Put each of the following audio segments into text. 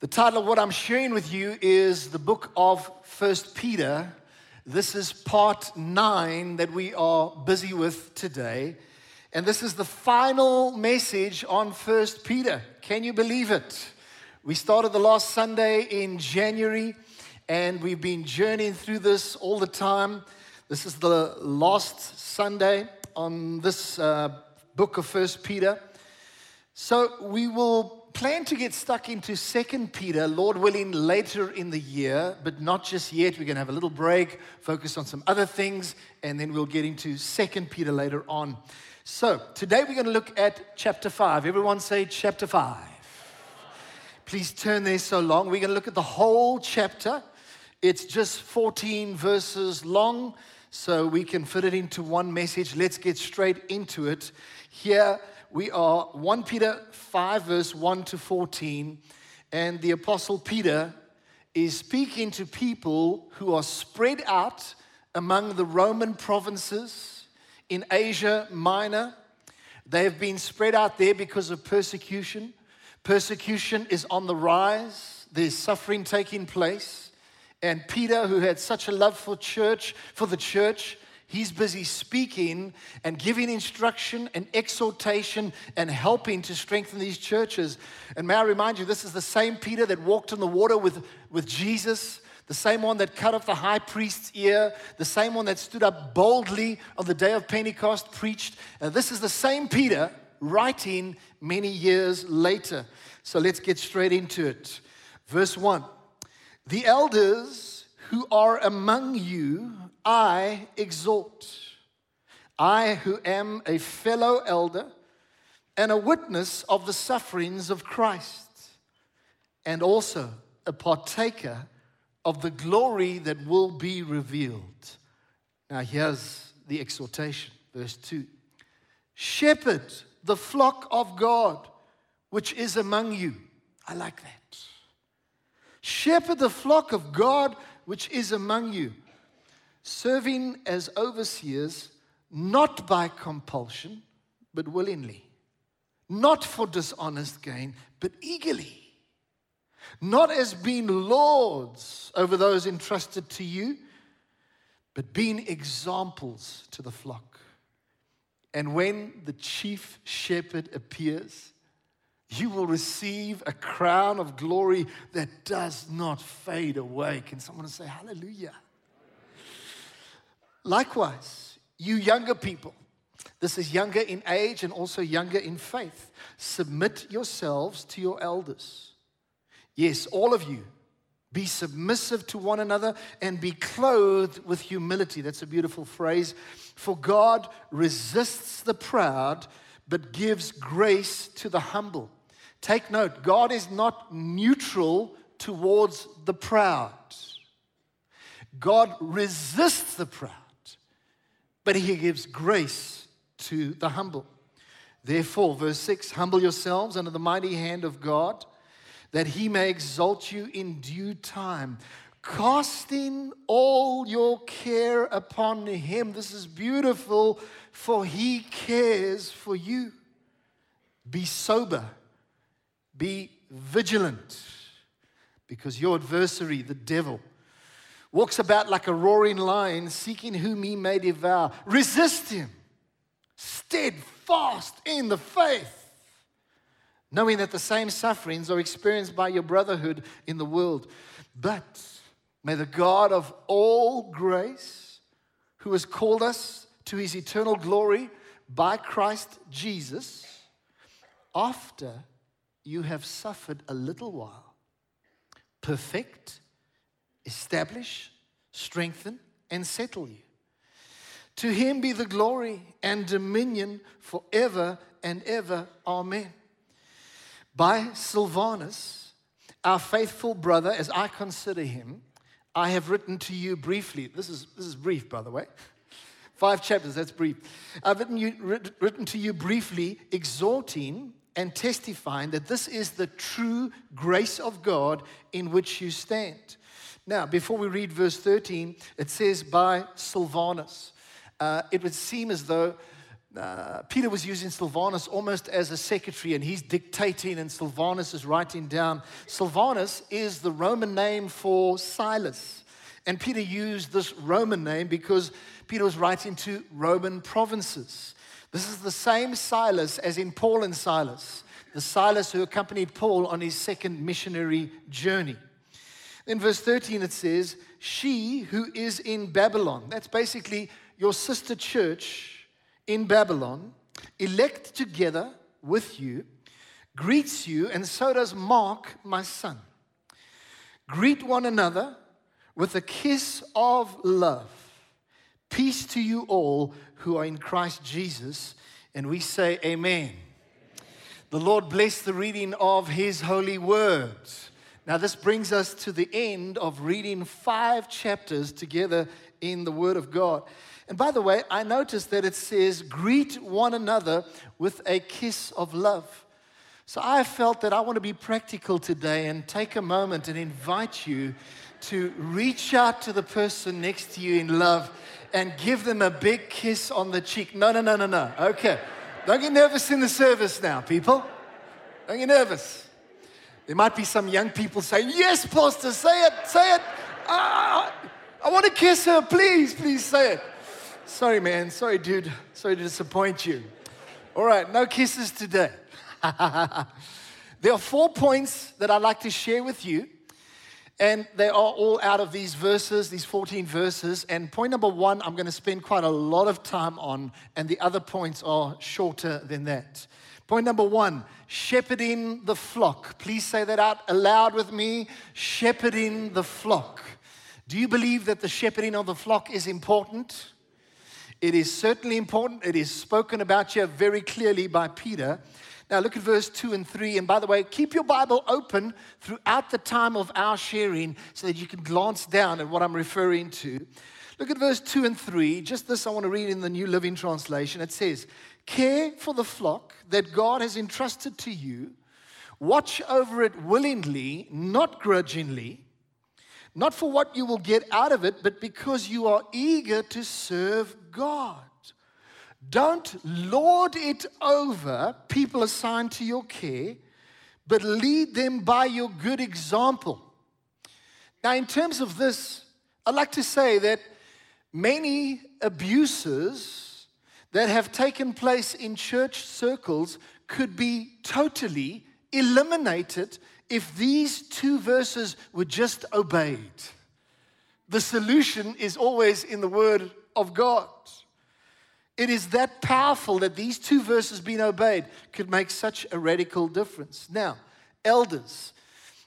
The title of what I'm sharing with you is the book of First Peter. This is part nine that we are busy with today. And this is the final message on First Peter. Can you believe it? We started the last Sunday in January, and we've been journeying through this all the time. This is the last Sunday on this uh, book of First Peter. So we will plan to get stuck into Second Peter, Lord willing, later in the year, but not just yet. We're going to have a little break, focus on some other things, and then we'll get into Second Peter later on. So today we're going to look at chapter 5. Everyone say chapter 5. Please turn there so long. We're going to look at the whole chapter. It's just 14 verses long, so we can fit it into one message. Let's get straight into it. Here we are 1 Peter 5, verse 1 to 14, and the Apostle Peter is speaking to people who are spread out among the Roman provinces in Asia Minor. They have been spread out there because of persecution. Persecution is on the rise, there's suffering taking place. And Peter, who had such a love for church, for the church, He's busy speaking and giving instruction and exhortation and helping to strengthen these churches. And may I remind you, this is the same Peter that walked on the water with, with Jesus, the same one that cut off the high priest's ear, the same one that stood up boldly on the day of Pentecost, preached. And this is the same Peter writing many years later. So let's get straight into it. Verse 1 The elders who are among you I exalt. I, who am a fellow elder and a witness of the sufferings of Christ, and also a partaker of the glory that will be revealed. Now, here's the exhortation, verse 2 Shepherd the flock of God which is among you. I like that. Shepherd the flock of God which is among you serving as overseers not by compulsion, but willingly, not for dishonest gain, but eagerly, not as being lords over those entrusted to you, but being examples to the flock. And when the chief shepherd appears, you will receive a crown of glory that does not fade away. Can someone say hallelujah? Likewise, you younger people, this is younger in age and also younger in faith, submit yourselves to your elders. Yes, all of you, be submissive to one another and be clothed with humility. That's a beautiful phrase. For God resists the proud, but gives grace to the humble. Take note, God is not neutral towards the proud. God resists the proud but he gives grace to the humble. Therefore, verse 6 humble yourselves under the mighty hand of God, that he may exalt you in due time, casting all your care upon him. This is beautiful, for he cares for you. Be sober, be vigilant, because your adversary, the devil, walks about like a roaring lion, seeking whom he may devour. Resist him, steadfast in the faith, knowing that the same sufferings are experienced by your brotherhood in the world. But may the God of all grace, who has called us to his eternal glory by Christ Jesus, after you have suffered a little while, perfect establish, strengthen, and settle you. To him be the glory and dominion forever and ever. Amen. By Silvanus, our faithful brother, as I consider him, I have written to you briefly. This is, this is brief, by the way. Five chapters, that's brief. I've written, you, written to you briefly, exhorting and testifying that this is the true grace of God in which you stand. Now, before we read verse 13, it says by Silvanus. Uh, it would seem as though uh, Peter was using Silvanus almost as a secretary, and he's dictating, and Silvanus is writing down. Silvanus is the Roman name for Silas. And Peter used this Roman name because Peter was writing to Roman provinces. This is the same Silas as in Paul and Silas, the Silas who accompanied Paul on his second missionary journey. In verse 13, it says, She who is in Babylon, that's basically your sister church in Babylon, elect together with you, greets you, and so does Mark, my son. Greet one another with a kiss of love. Peace to you all who are in Christ Jesus. And we say, Amen. The Lord bless the reading of His holy words. Now, this brings us to the end of reading five chapters together in the Word of God. And by the way, I noticed that it says, greet one another with a kiss of love. So I felt that I want to be practical today and take a moment and invite you to reach out to the person next to you in love and give them a big kiss on the cheek. No, no, no, no, no. Okay. Don't get nervous in the service now, people. Don't get nervous. There might be some young people saying, Yes, Pastor, say it, say it. Ah, I want to kiss her. Please, please say it. Sorry, man. Sorry, dude. Sorry to disappoint you. All right, no kisses today. there are four points that I'd like to share with you, and they are all out of these verses, these 14 verses. And point number one, I'm going to spend quite a lot of time on, and the other points are shorter than that. Point number one shepherding the flock. Please say that out aloud with me shepherding the flock. Do you believe that the shepherding of the flock is important? It is certainly important. It is spoken about here very clearly by Peter. Now, look at verse 2 and 3. And by the way, keep your Bible open throughout the time of our sharing so that you can glance down at what I'm referring to. Look at verse 2 and 3. Just this I want to read in the New Living Translation. It says, Care for the flock that God has entrusted to you, watch over it willingly, not grudgingly not for what you will get out of it, but because you are eager to serve God. Don't lord it over people assigned to your care, but lead them by your good example. Now, in terms of this, I'd like to say that many abuses that have taken place in church circles could be totally eliminated if these two verses were just obeyed. The solution is always in the Word of God. It is that powerful that these two verses being obeyed could make such a radical difference. Now, elders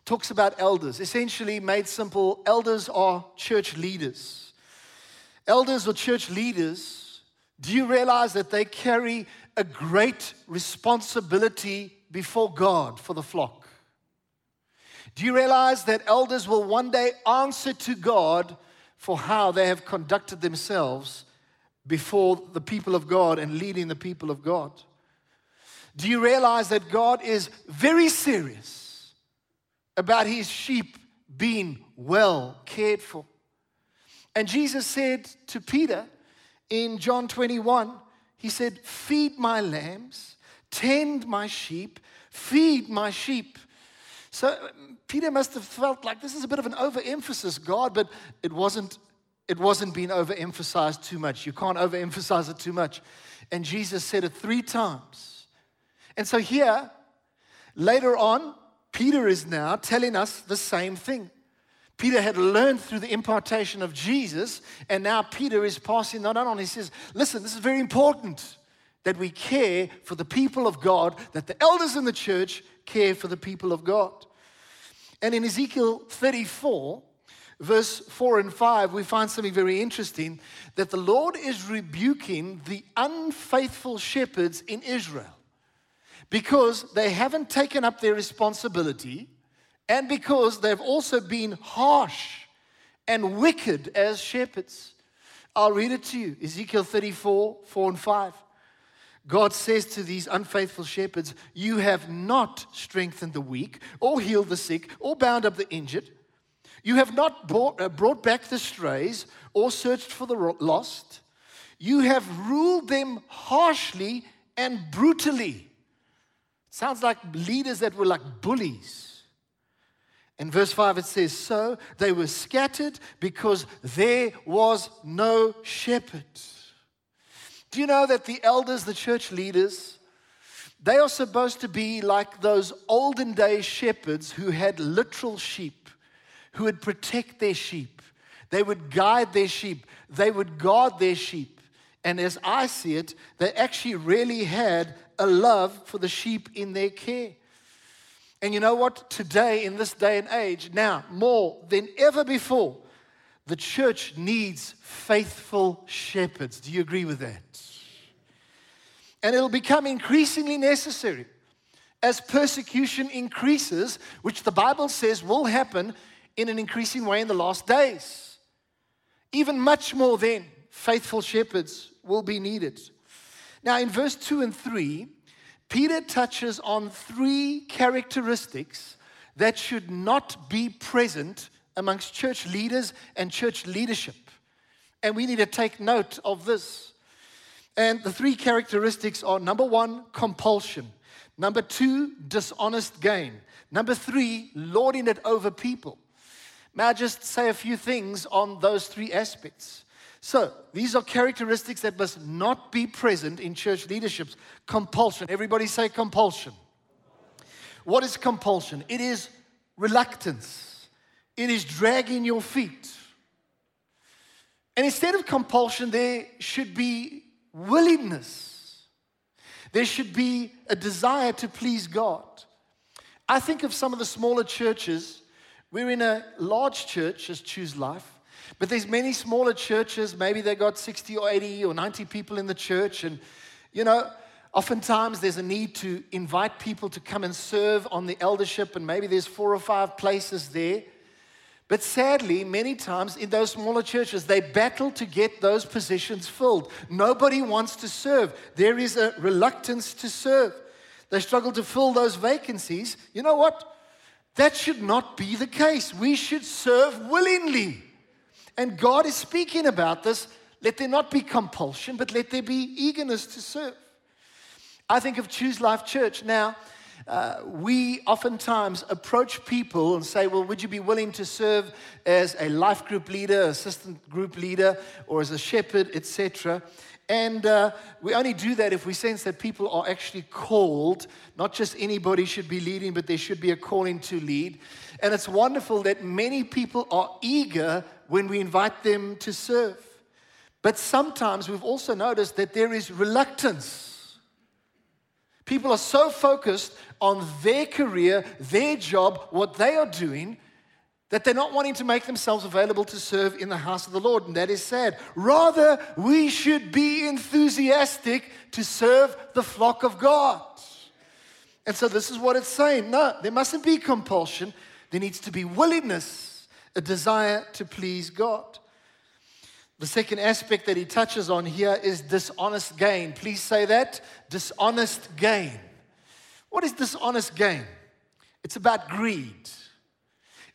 talks about elders. Essentially, made simple, elders are church leaders. Elders or church leaders, do you realize that they carry a great responsibility before God for the flock? Do you realize that elders will one day answer to God for how they have conducted themselves before the people of God and leading the people of God? Do you realize that God is very serious about his sheep being well cared for? And Jesus said to Peter in John 21, He said, Feed my lambs, tend my sheep, feed my sheep. So um, Peter must have felt like this is a bit of an overemphasis, God, but it wasn't, it wasn't being overemphasized too much. You can't overemphasize it too much. And Jesus said it three times. And so here, later on, Peter is now telling us the same thing. Peter had learned through the impartation of Jesus, and now Peter is passing that on. He says, Listen, this is very important that we care for the people of God, that the elders in the church care for the people of God. And in Ezekiel 34, verse 4 and 5, we find something very interesting that the Lord is rebuking the unfaithful shepherds in Israel because they haven't taken up their responsibility and because they've also been harsh and wicked as shepherds. I'll read it to you Ezekiel 34, 4 and 5. God says to these unfaithful shepherds, You have not strengthened the weak, or healed the sick, or bound up the injured. You have not brought, uh, brought back the strays, or searched for the lost. You have ruled them harshly and brutally. Sounds like leaders that were like bullies. In verse 5, it says, So they were scattered because there was no shepherd. Do you know that the elders, the church leaders, they are supposed to be like those olden day shepherds who had literal sheep, who would protect their sheep. They would guide their sheep, they would guard their sheep. And as I see it, they actually really had a love for the sheep in their care. And you know what? Today, in this day and age, now more than ever before, the church needs faithful shepherds. Do you agree with that? And it'll become increasingly necessary as persecution increases, which the Bible says will happen in an increasing way in the last days. Even much more then, faithful shepherds will be needed. Now, in verse 2 and 3, Peter touches on three characteristics that should not be present amongst church leaders and church leadership. And we need to take note of this. And the three characteristics are number one, compulsion. Number two, dishonest gain. Number three, lording it over people. May I just say a few things on those three aspects? So, these are characteristics that must not be present in church leaderships. Compulsion. Everybody say compulsion. What is compulsion? It is reluctance, it is dragging your feet. And instead of compulsion, there should be willingness. There should be a desire to please God. I think of some of the smaller churches. We're in a large church as Choose Life. But there's many smaller churches, maybe they got 60 or 80 or 90 people in the church. And, you know, oftentimes there's a need to invite people to come and serve on the eldership, and maybe there's four or five places there. But sadly, many times in those smaller churches, they battle to get those positions filled. Nobody wants to serve. There is a reluctance to serve. They struggle to fill those vacancies. You know what? That should not be the case. We should serve willingly. And God is speaking about this. Let there not be compulsion, but let there be eagerness to serve. I think of Choose Life Church. Now, uh, we oftentimes approach people and say, Well, would you be willing to serve as a life group leader, assistant group leader, or as a shepherd, etc.? And uh, we only do that if we sense that people are actually called. Not just anybody should be leading, but there should be a calling to lead. And it's wonderful that many people are eager when we invite them to serve. But sometimes we've also noticed that there is reluctance. People are so focused on their career, their job, what they are doing, that they're not wanting to make themselves available to serve in the house of the Lord, and that is sad. Rather, we should be enthusiastic to serve the flock of God. And so, this is what it's saying no, there mustn't be compulsion, there needs to be willingness a desire to please God. The second aspect that he touches on here is dishonest gain. Please say that dishonest gain. What is dishonest gain? It's about greed.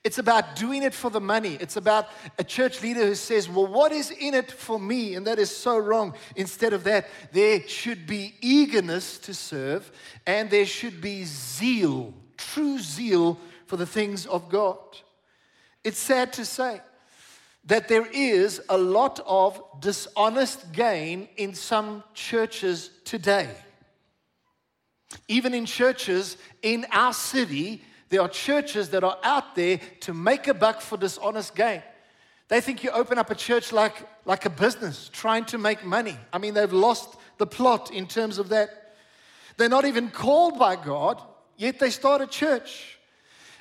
It's about doing it for the money. It's about a church leader who says, Well, what is in it for me? And that is so wrong. Instead of that, there should be eagerness to serve and there should be zeal, true zeal for the things of God. It's sad to say that there is a lot of dishonest gain in some churches today. Even in churches in our city, there are churches that are out there to make a buck for dishonest gain. They think you open up a church like, like a business, trying to make money. I mean, they've lost the plot in terms of that. They're not even called by God, yet they start a church.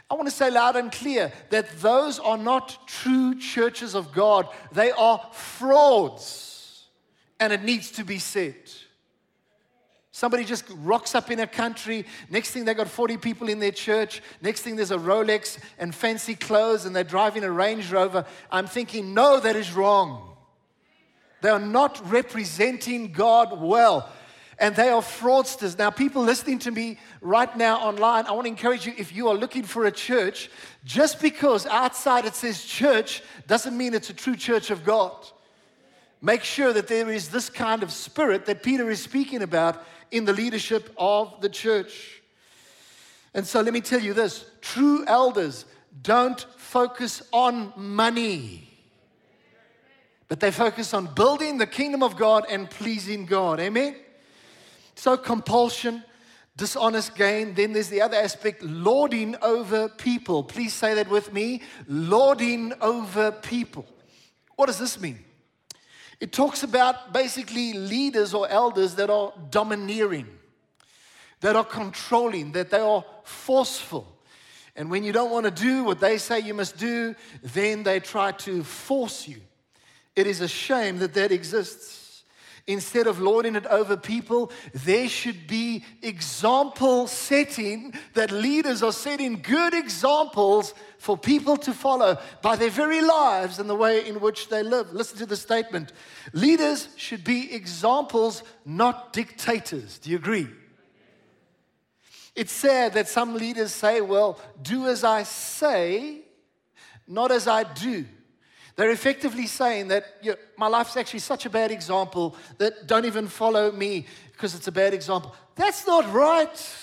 I want to say loud and clear that those are not true churches of God. They are frauds. And it needs to be said. Somebody just rocks up in a country. Next thing, they got 40 people in their church. Next thing, there's a Rolex and fancy clothes, and they're driving a Range Rover. I'm thinking, no, that is wrong. They are not representing God well and they are fraudsters. Now, people listening to me right now online, I want to encourage you if you are looking for a church, just because outside it says church doesn't mean it's a true church of God. make sure that there is this kind of spirit that Peter is speaking about in the leadership of the church. And so let me tell you this true elders don't focus on money, but they focus on building the kingdom of God and pleasing God. Amen? So, compulsion, dishonest gain. Then there's the other aspect, lording over people. Please say that with me lording over people. What does this mean? It talks about basically leaders or elders that are domineering, that are controlling, that they are forceful. And when you don't want to do what they say you must do, then they try to force you. It is a shame that that exists instead of lording it over people, there should be example setting that leaders are setting good examples for people to follow by their very lives and the way in which they live. Listen to the statement leaders should be examples, not dictators. Do you agree? It's sad that some leaders say, well, do as I say, not as I do. They're effectively saying that you know, my life's actually such a bad example that don't even follow me because it's a bad example. That's not right.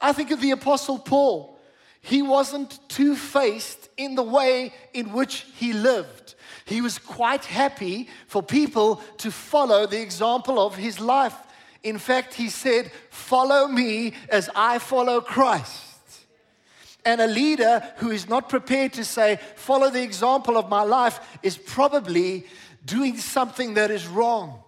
I think of the Apostle Paul. He wasn't two faced in the way in which he lived. He was quite happy for people to follow the example of his life. In fact, he said, Follow me as I follow Christ. And a leader who is not prepared to say, follow the example of my life, is probably doing something that is wrong.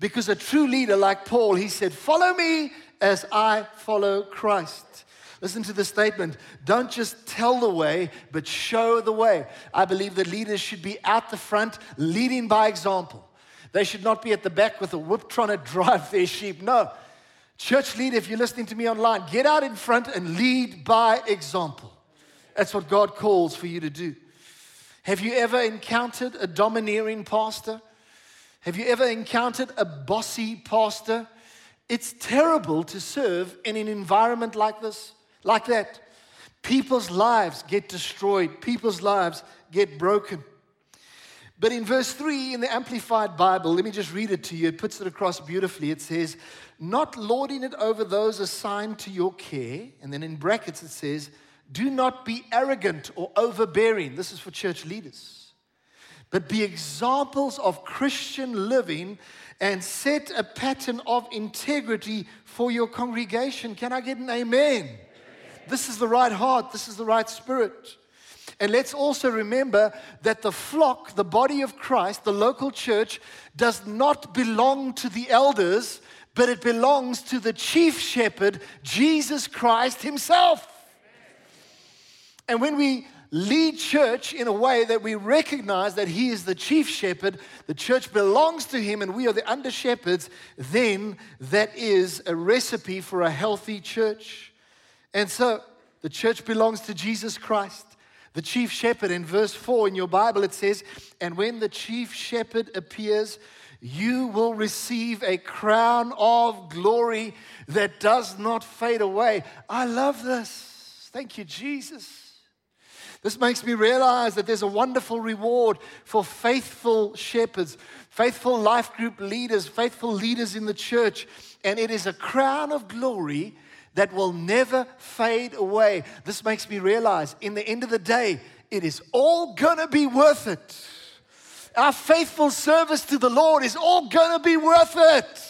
Because a true leader like Paul, he said, Follow me as I follow Christ. Listen to the statement. Don't just tell the way, but show the way. I believe that leaders should be out the front, leading by example. They should not be at the back with a whip trying to drive their sheep. No, Church leader, if you're listening to me online, get out in front and lead by example. That's what God calls for you to do. Have you ever encountered a domineering pastor? Have you ever encountered a bossy pastor? It's terrible to serve in an environment like this, like that. People's lives get destroyed, people's lives get broken. But in verse 3 in the Amplified Bible, let me just read it to you. It puts it across beautifully. It says, Not lording it over those assigned to your care. And then in brackets it says, Do not be arrogant or overbearing. This is for church leaders. But be examples of Christian living and set a pattern of integrity for your congregation. Can I get an amen? amen. This is the right heart, this is the right spirit. And let's also remember that the flock, the body of Christ, the local church, does not belong to the elders, but it belongs to the chief shepherd, Jesus Christ Himself. And when we lead church in a way that we recognize that He is the chief shepherd, the church belongs to Him, and we are the under shepherds, then that is a recipe for a healthy church. And so the church belongs to Jesus Christ. The chief shepherd in verse 4 in your Bible, it says, And when the chief shepherd appears, you will receive a crown of glory that does not fade away. I love this. Thank you, Jesus. This makes me realize that there's a wonderful reward for faithful shepherds, faithful life group leaders, faithful leaders in the church. And it is a crown of glory that will never fade away. This makes me realize in the end of the day, it is all gonna be worth it. Our faithful service to the Lord is all gonna be worth it.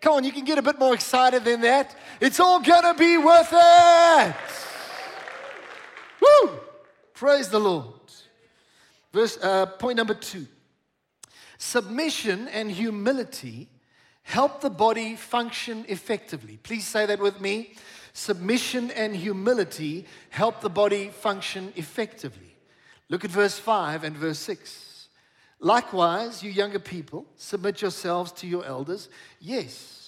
Come on, you can get a bit more excited than that. It's all gonna be worth it. Woo! Praise the Lord. Verse uh, point number two: submission and humility help the body function effectively. Please say that with me. Submission and humility help the body function effectively. Look at verse 5 and verse 6. Likewise, you younger people, submit yourselves to your elders. Yes,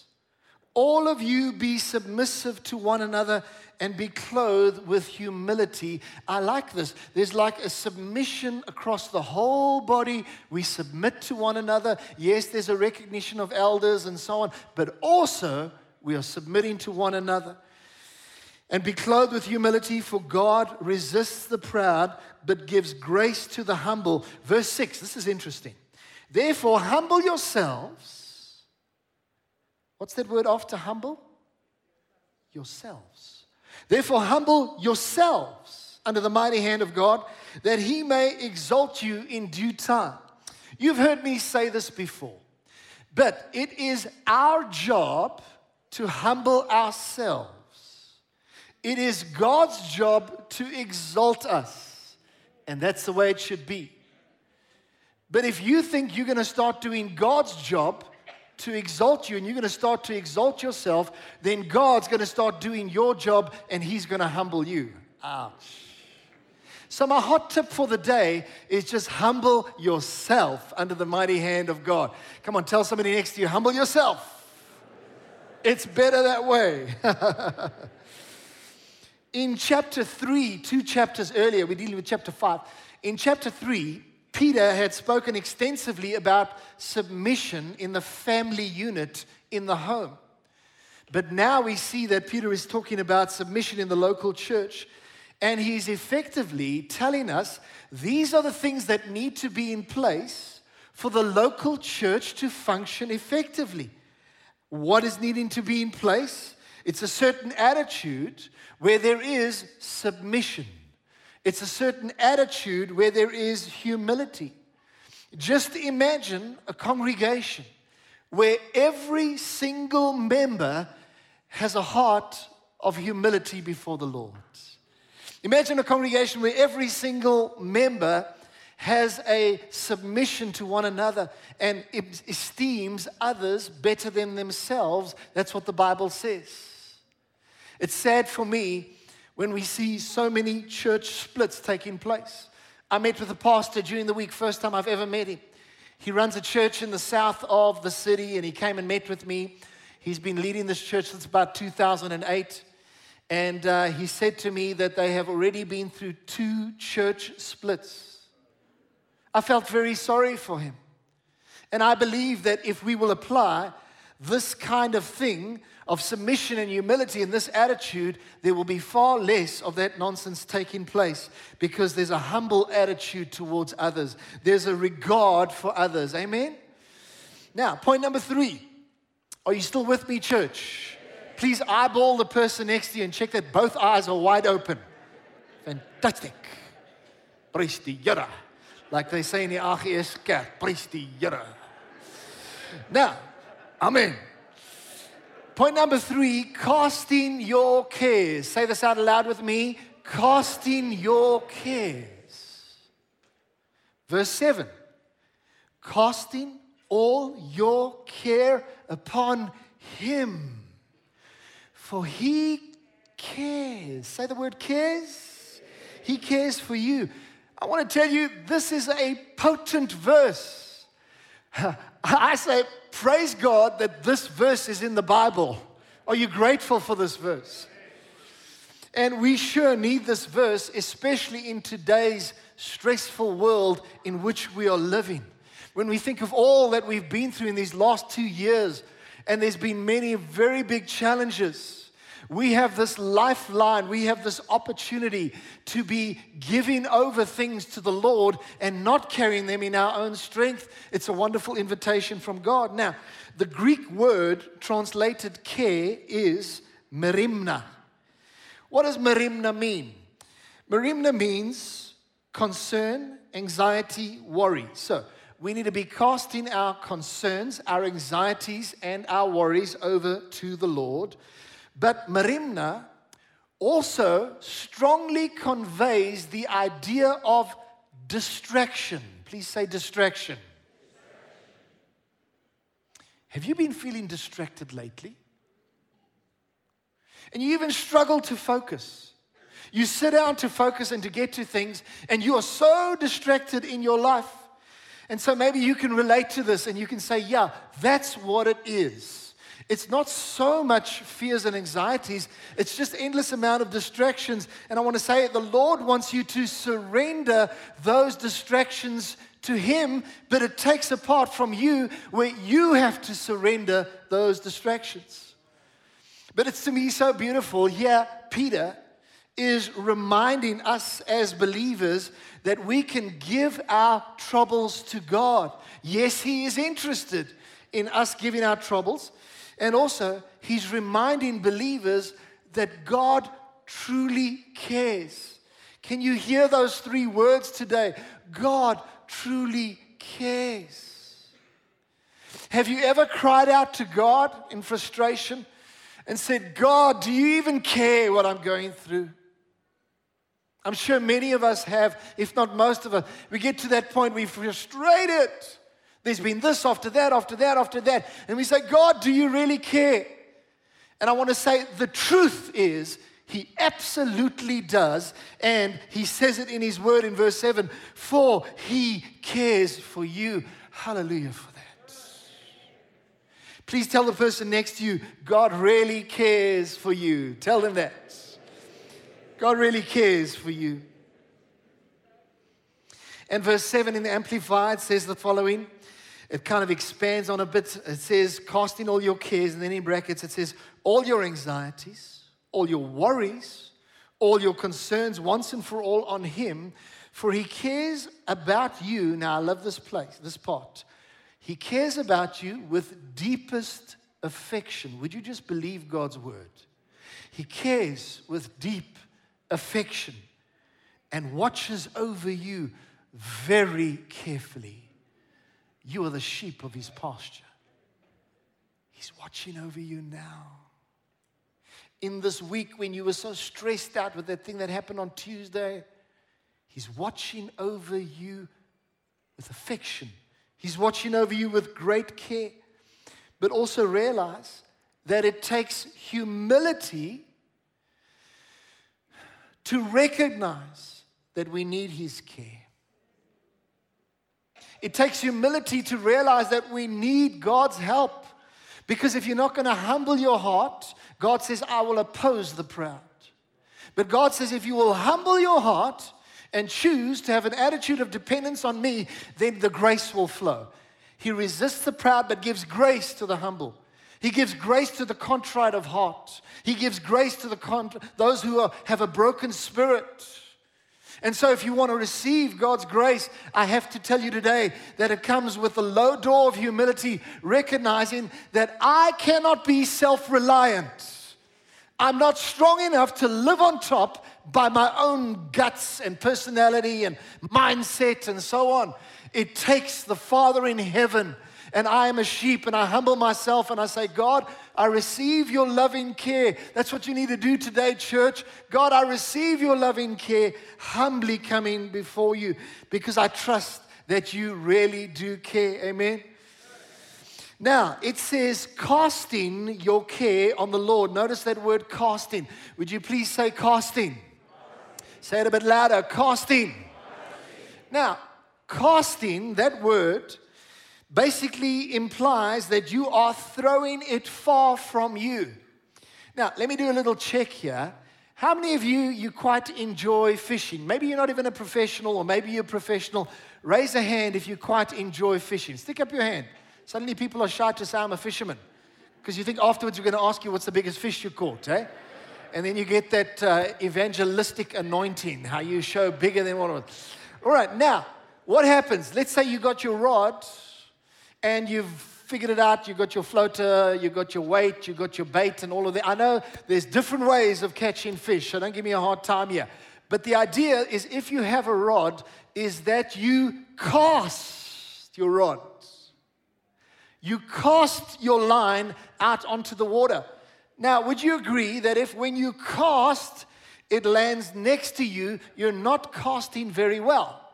all of you be submissive to one another and be clothed with humility. I like this. There's like a submission across the whole body. We submit to one another. Yes, there's a recognition of elders and so on, but also we are submitting to one another. And be clothed with humility, for God resists the proud, but gives grace to the humble. Verse 6, this is interesting. Therefore, humble yourselves. What's that word after humble? Yourselves. Therefore, humble yourselves under the mighty hand of God, that he may exalt you in due time. You've heard me say this before, but it is our job to humble ourselves. It is God's job to exalt us, and that's the way it should be. But if you think you're going to start doing God's job to exalt you and you're going to start to exalt yourself, then God's going to start doing your job and He's going to humble you. Ouch. So, my hot tip for the day is just humble yourself under the mighty hand of God. Come on, tell somebody next to you, humble yourself. It's better that way. in chapter 3, two chapters earlier, we're dealing with chapter 5. In chapter 3, Peter had spoken extensively about submission in the family unit in the home. But now we see that Peter is talking about submission in the local church. And he's effectively telling us these are the things that need to be in place for the local church to function effectively. What is needing to be in place? It's a certain attitude where there is submission. It's a certain attitude where there is humility. Just imagine a congregation where every single member has a heart of humility before the Lord. Imagine a congregation where every single member has a submission to one another and esteems others better than themselves. That's what the Bible says. It's sad for me when we see so many church splits taking place. I met with a pastor during the week, first time I've ever met him. He runs a church in the south of the city, and he came and met with me. He's been leading this church since about 2008. And uh, he said to me that they have already been through two church splits. I felt very sorry for him. And I believe that if we will apply this kind of thing of submission and humility and this attitude, there will be far less of that nonsense taking place because there's a humble attitude towards others. There's a regard for others. Amen? Now, point number three. Are you still with me, church? Please eyeball the person next to you and check that both eyes are wide open. Fantastic. Praise the Yara. Like they say in the AGS kerk, praise the Yara. Now, amen. Point number three casting your cares. Say this out loud with me casting your cares. Verse 7 casting all your care upon Him, for He cares. Say the word cares. He cares for you. I want to tell you, this is a potent verse. I say, praise God that this verse is in the Bible. Are you grateful for this verse? And we sure need this verse, especially in today's stressful world in which we are living. When we think of all that we've been through in these last two years, and there's been many very big challenges. We have this lifeline, we have this opportunity to be giving over things to the Lord and not carrying them in our own strength. It's a wonderful invitation from God. Now, the Greek word translated care is merimna. What does merimna mean? Merimna means concern, anxiety, worry. So, we need to be casting our concerns, our anxieties, and our worries over to the Lord. But Merimna also strongly conveys the idea of distraction. Please say distraction. Have you been feeling distracted lately? And you even struggle to focus. You sit down to focus and to get to things, and you are so distracted in your life. And so maybe you can relate to this and you can say, Yeah, that's what it is. It's not so much fears and anxieties, it's just endless amount of distractions. And I want to say the Lord wants you to surrender those distractions to him, but it takes a part from you where you have to surrender those distractions. But it's to me so beautiful. Here, Peter is reminding us as believers that we can give our troubles to God. Yes, He is interested in us giving our troubles. And also, He's reminding believers that God truly cares. Can you hear those three words today? God truly cares. Have you ever cried out to God in frustration and said, God, do you even care what I'm going through? I'm sure many of us have, if not most of us. We get to that point, we're frustrated. There's been this after that, after that, after that. And we say, God, do you really care? And I want to say the truth is, he absolutely does. And he says it in his word in verse 7 for he cares for you. Hallelujah for that. Please tell the person next to you, God really cares for you. Tell them that. God really cares for you. And verse 7 in the Amplified says the following. It kind of expands on a bit. It says, casting all your cares, and then in brackets it says, all your anxieties, all your worries, all your concerns once and for all on Him, for He cares about you. Now, I love this place, this part. He cares about you with deepest affection. Would you just believe God's word? He cares with deep affection and watches over you very carefully. You are the sheep of his pasture. He's watching over you now. In this week, when you were so stressed out with that thing that happened on Tuesday, he's watching over you with affection. He's watching over you with great care. But also realize that it takes humility to recognize that we need His care. It takes humility to realize that we need God's help. Because if you're not going to humble your heart, God says, I will oppose the proud. But God says, if you will humble your heart and choose to have an attitude of dependence on me, then the grace will flow. He resists the proud, but gives grace to the humble. He gives grace to the contrite of heart. He gives grace to the those who are, have a broken spirit. And so, if you want to receive God's grace, I have to tell you today that it comes with a low door of humility, recognizing that I cannot be self reliant. I'm not strong enough to live on top by my own guts and personality and mindset and so on. It takes the Father in heaven and I am a sheep and I humble myself and I say, God, I receive your loving care. That's what you need to do today, church. God, I receive your loving care, humbly coming before you because I trust that you really do care. Amen. Now, it says, casting your care on the Lord. Notice that word casting. Would you please say casting? Say it a bit louder casting. Now, casting, that word, basically implies that you are throwing it far from you. Now, let me do a little check here. How many of you you quite enjoy fishing? Maybe you're not even a professional or maybe you're a professional. Raise a hand if you quite enjoy fishing. Stick up your hand. Suddenly people are shy to say I'm a fisherman. Because you think afterwards you're going to ask you what's the biggest fish you caught, eh? And then you get that uh, evangelistic anointing, how you show bigger than what. All right, now, what happens? Let's say you got your rod and you've figured it out. You've got your floater, you've got your weight, you've got your bait, and all of that. I know there's different ways of catching fish, so don't give me a hard time here. But the idea is if you have a rod, is that you cast your rod. You cast your line out onto the water. Now, would you agree that if when you cast, it lands next to you, you're not casting very well?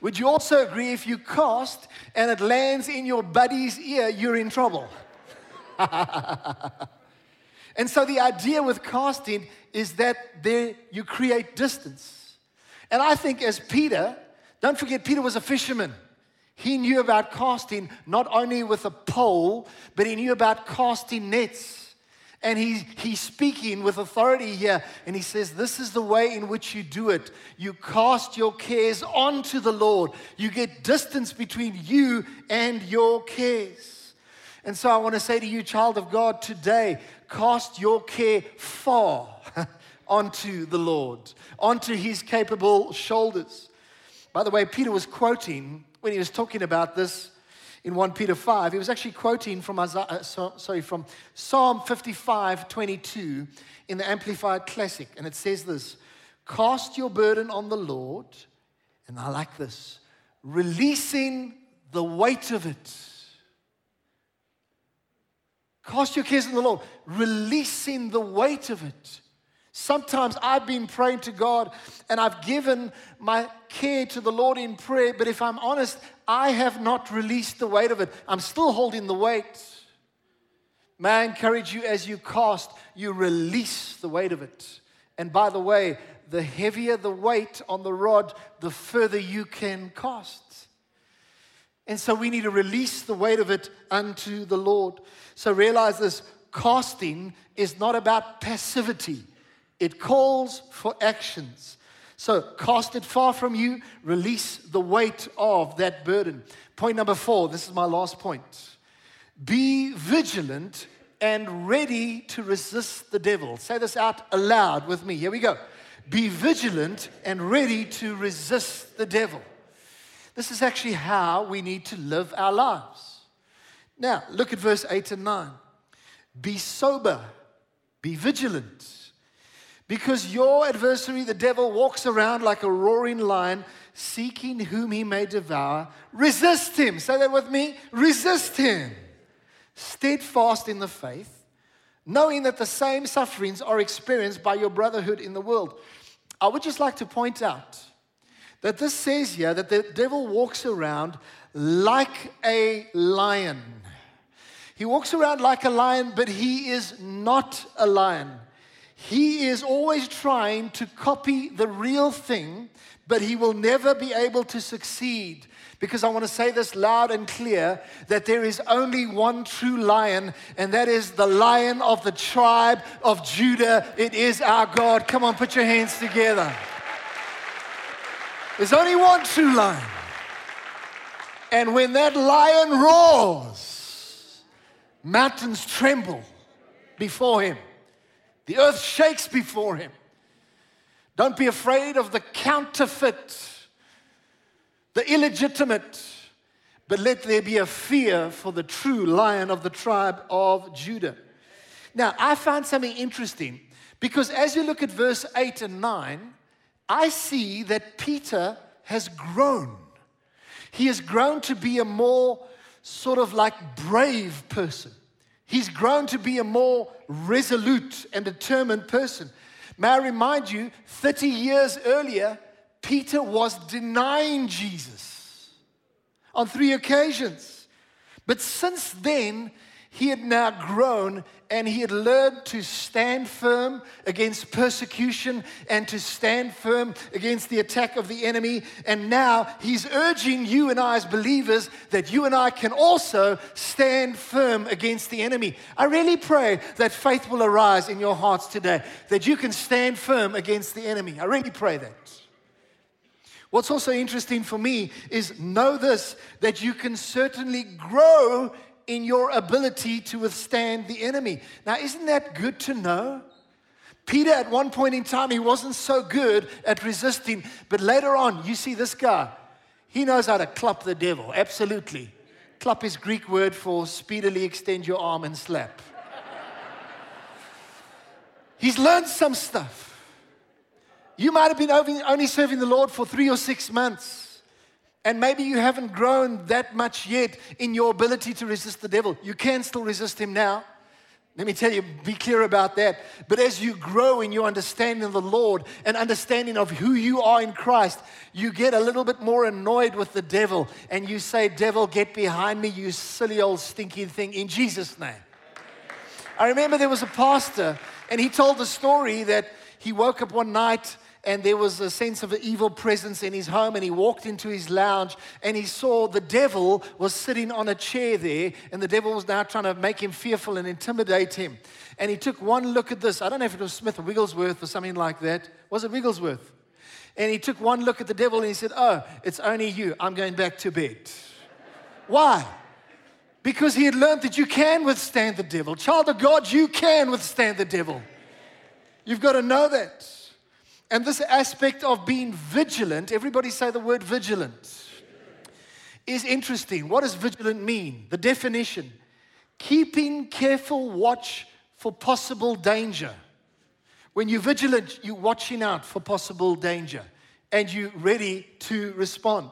Would you also agree if you cast and it lands in your buddy's ear, you're in trouble? and so the idea with casting is that there you create distance. And I think as Peter, don't forget, Peter was a fisherman. He knew about casting not only with a pole, but he knew about casting nets. And he, he's speaking with authority here, and he says, This is the way in which you do it. You cast your cares onto the Lord, you get distance between you and your cares. And so I want to say to you, child of God, today, cast your care far onto the Lord, onto his capable shoulders. By the way, Peter was quoting when he was talking about this in 1 Peter 5. He was actually quoting from Isaiah, uh, sorry, from Psalm 55, 22 in the Amplified Classic. And it says this Cast your burden on the Lord, and I like this, releasing the weight of it. Cast your cares on the Lord, releasing the weight of it. Sometimes I've been praying to God and I've given my care to the Lord in prayer, but if I'm honest, I have not released the weight of it. I'm still holding the weight. May I encourage you as you cast, you release the weight of it. And by the way, the heavier the weight on the rod, the further you can cast. And so we need to release the weight of it unto the Lord. So realize this casting is not about passivity, it calls for actions. So cast it far from you, release the weight of that burden. Point number four this is my last point. Be vigilant and ready to resist the devil. Say this out aloud with me. Here we go. Be vigilant and ready to resist the devil. This is actually how we need to live our lives. Now, look at verse 8 and 9. Be sober, be vigilant, because your adversary, the devil, walks around like a roaring lion, seeking whom he may devour. Resist him. Say that with me. Resist him. Steadfast in the faith, knowing that the same sufferings are experienced by your brotherhood in the world. I would just like to point out that this says here that the devil walks around like a lion. He walks around like a lion, but he is not a lion. He is always trying to copy the real thing, but he will never be able to succeed. Because I want to say this loud and clear that there is only one true lion, and that is the lion of the tribe of Judah. It is our God. Come on, put your hands together. There's only one true lion. And when that lion roars, Mountains tremble before him, the earth shakes before him. Don't be afraid of the counterfeit, the illegitimate, but let there be a fear for the true lion of the tribe of Judah. Now, I found something interesting because as you look at verse 8 and 9, I see that Peter has grown. He has grown to be a more sort of like brave person. He's grown to be a more resolute and determined person. May I remind you, 30 years earlier, Peter was denying Jesus on three occasions. But since then, he had now grown and he had learned to stand firm against persecution and to stand firm against the attack of the enemy. And now he's urging you and I, as believers, that you and I can also stand firm against the enemy. I really pray that faith will arise in your hearts today, that you can stand firm against the enemy. I really pray that. What's also interesting for me is know this that you can certainly grow in your ability to withstand the enemy. Now, isn't that good to know? Peter, at one point in time, he wasn't so good at resisting, but later on, you see this guy, he knows how to club the devil, absolutely. Club is Greek word for speedily extend your arm and slap. He's learned some stuff. You might have been only serving the Lord for three or six months. And maybe you haven't grown that much yet in your ability to resist the devil. You can still resist him now. Let me tell you, be clear about that. But as you grow in your understanding of the Lord and understanding of who you are in Christ, you get a little bit more annoyed with the devil and you say, Devil, get behind me, you silly old stinking thing, in Jesus' name. I remember there was a pastor and he told the story that he woke up one night and there was a sense of an evil presence in his home and he walked into his lounge and he saw the devil was sitting on a chair there and the devil was now trying to make him fearful and intimidate him. And he took one look at this. I don't know if it was smith or wigglesworth or something like that. Was it wigglesworth? And he took one look at the devil and he said oh it's only you. I'm going back to bed. Why? Because he had learned that you can withstand the devil. Child of god you can withstand the devil. You've got to know that. And this aspect of being vigilant, everybody say the word vigilant, is interesting. What does vigilant mean? The definition keeping careful watch for possible danger. When you're vigilant, you're watching out for possible danger and you're ready to respond.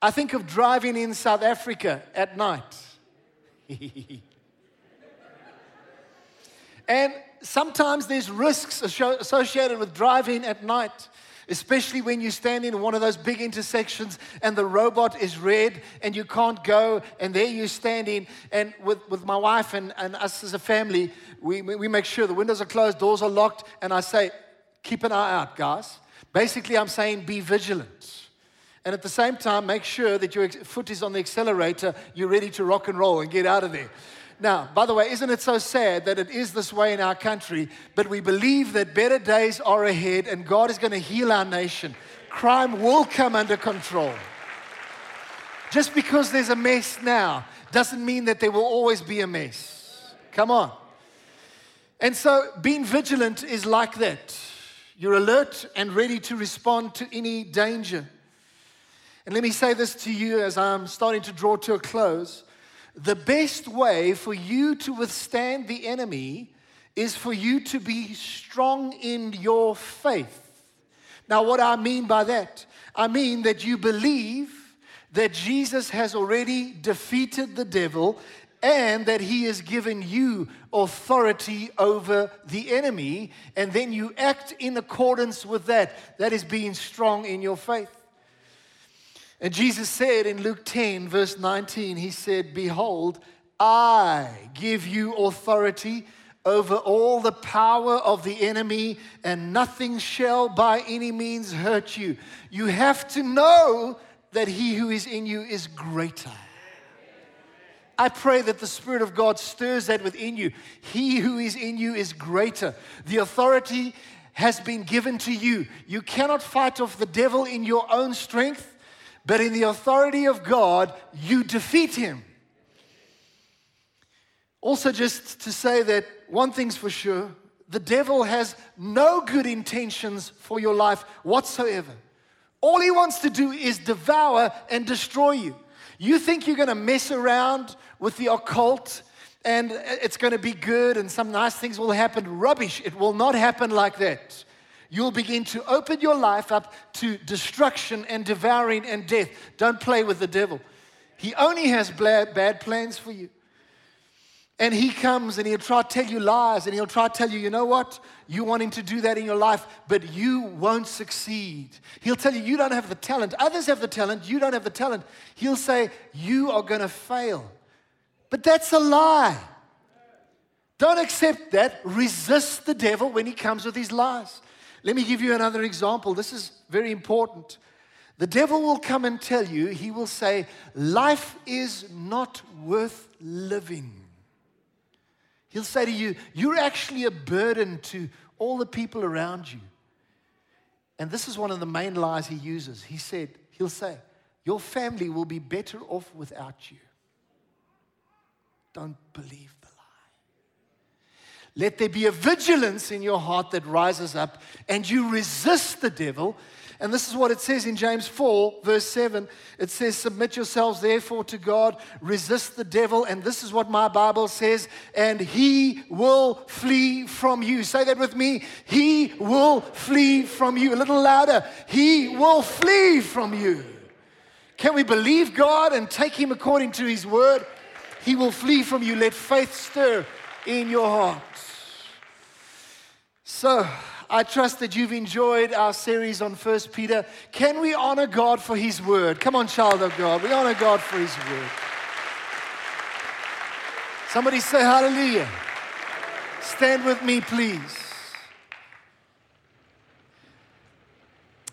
I think of driving in South Africa at night. and sometimes there's risks associated with driving at night, especially when you stand in one of those big intersections and the robot is red and you can't go, and there you're standing. And with, with my wife and, and us as a family, we, we make sure the windows are closed, doors are locked, and I say, keep an eye out, guys. Basically, I'm saying be vigilant. And at the same time, make sure that your foot is on the accelerator, you're ready to rock and roll and get out of there. Now, by the way, isn't it so sad that it is this way in our country, but we believe that better days are ahead and God is going to heal our nation? Crime will come under control. Just because there's a mess now doesn't mean that there will always be a mess. Come on. And so being vigilant is like that. You're alert and ready to respond to any danger. And let me say this to you as I'm starting to draw to a close. The best way for you to withstand the enemy is for you to be strong in your faith. Now, what I mean by that, I mean that you believe that Jesus has already defeated the devil and that he has given you authority over the enemy, and then you act in accordance with that. That is being strong in your faith. And Jesus said in Luke 10, verse 19, He said, Behold, I give you authority over all the power of the enemy, and nothing shall by any means hurt you. You have to know that He who is in you is greater. I pray that the Spirit of God stirs that within you. He who is in you is greater. The authority has been given to you. You cannot fight off the devil in your own strength. But in the authority of God, you defeat him. Also, just to say that one thing's for sure the devil has no good intentions for your life whatsoever. All he wants to do is devour and destroy you. You think you're going to mess around with the occult and it's going to be good and some nice things will happen. Rubbish. It will not happen like that you'll begin to open your life up to destruction and devouring and death. Don't play with the devil. He only has bad plans for you. And he comes and he'll try to tell you lies and he'll try to tell you, you know what? You want him to do that in your life, but you won't succeed. He'll tell you, you don't have the talent. Others have the talent. You don't have the talent. He'll say, you are going to fail. But that's a lie. Don't accept that. Resist the devil when he comes with his lies. Let me give you another example. This is very important. The devil will come and tell you, he will say, Life is not worth living. He'll say to you, You're actually a burden to all the people around you. And this is one of the main lies he uses. He said, He'll say, Your family will be better off without you. Don't believe let there be a vigilance in your heart that rises up and you resist the devil. And this is what it says in James 4, verse 7. It says, Submit yourselves therefore to God, resist the devil. And this is what my Bible says, and he will flee from you. Say that with me. He will flee from you. A little louder. He will flee from you. Can we believe God and take him according to his word? He will flee from you. Let faith stir in your heart. So, I trust that you've enjoyed our series on First Peter. Can we honor God for His word? Come on, child of God. We honor God for His word. Somebody say hallelujah. Stand with me, please.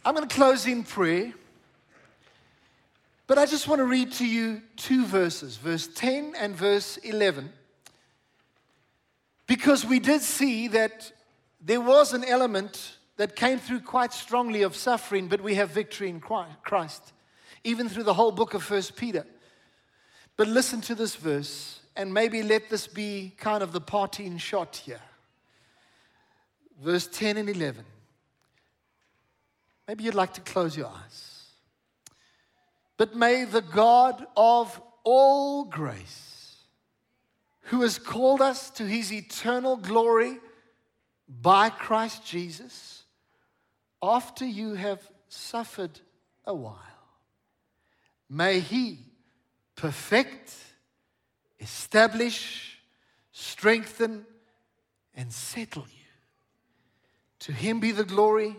I'm going to close in prayer. But I just want to read to you two verses, verse 10 and verse 11. Because we did see that there was an element that came through quite strongly of suffering, but we have victory in Christ, even through the whole book of First Peter. But listen to this verse, and maybe let this be kind of the parting shot here. verse 10 and 11. Maybe you'd like to close your eyes. But may the God of all grace, who has called us to his eternal glory by Christ Jesus, after you have suffered a while, may he perfect, establish, strengthen, and settle you. To him be the glory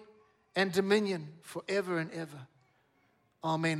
and dominion forever and ever. Amen.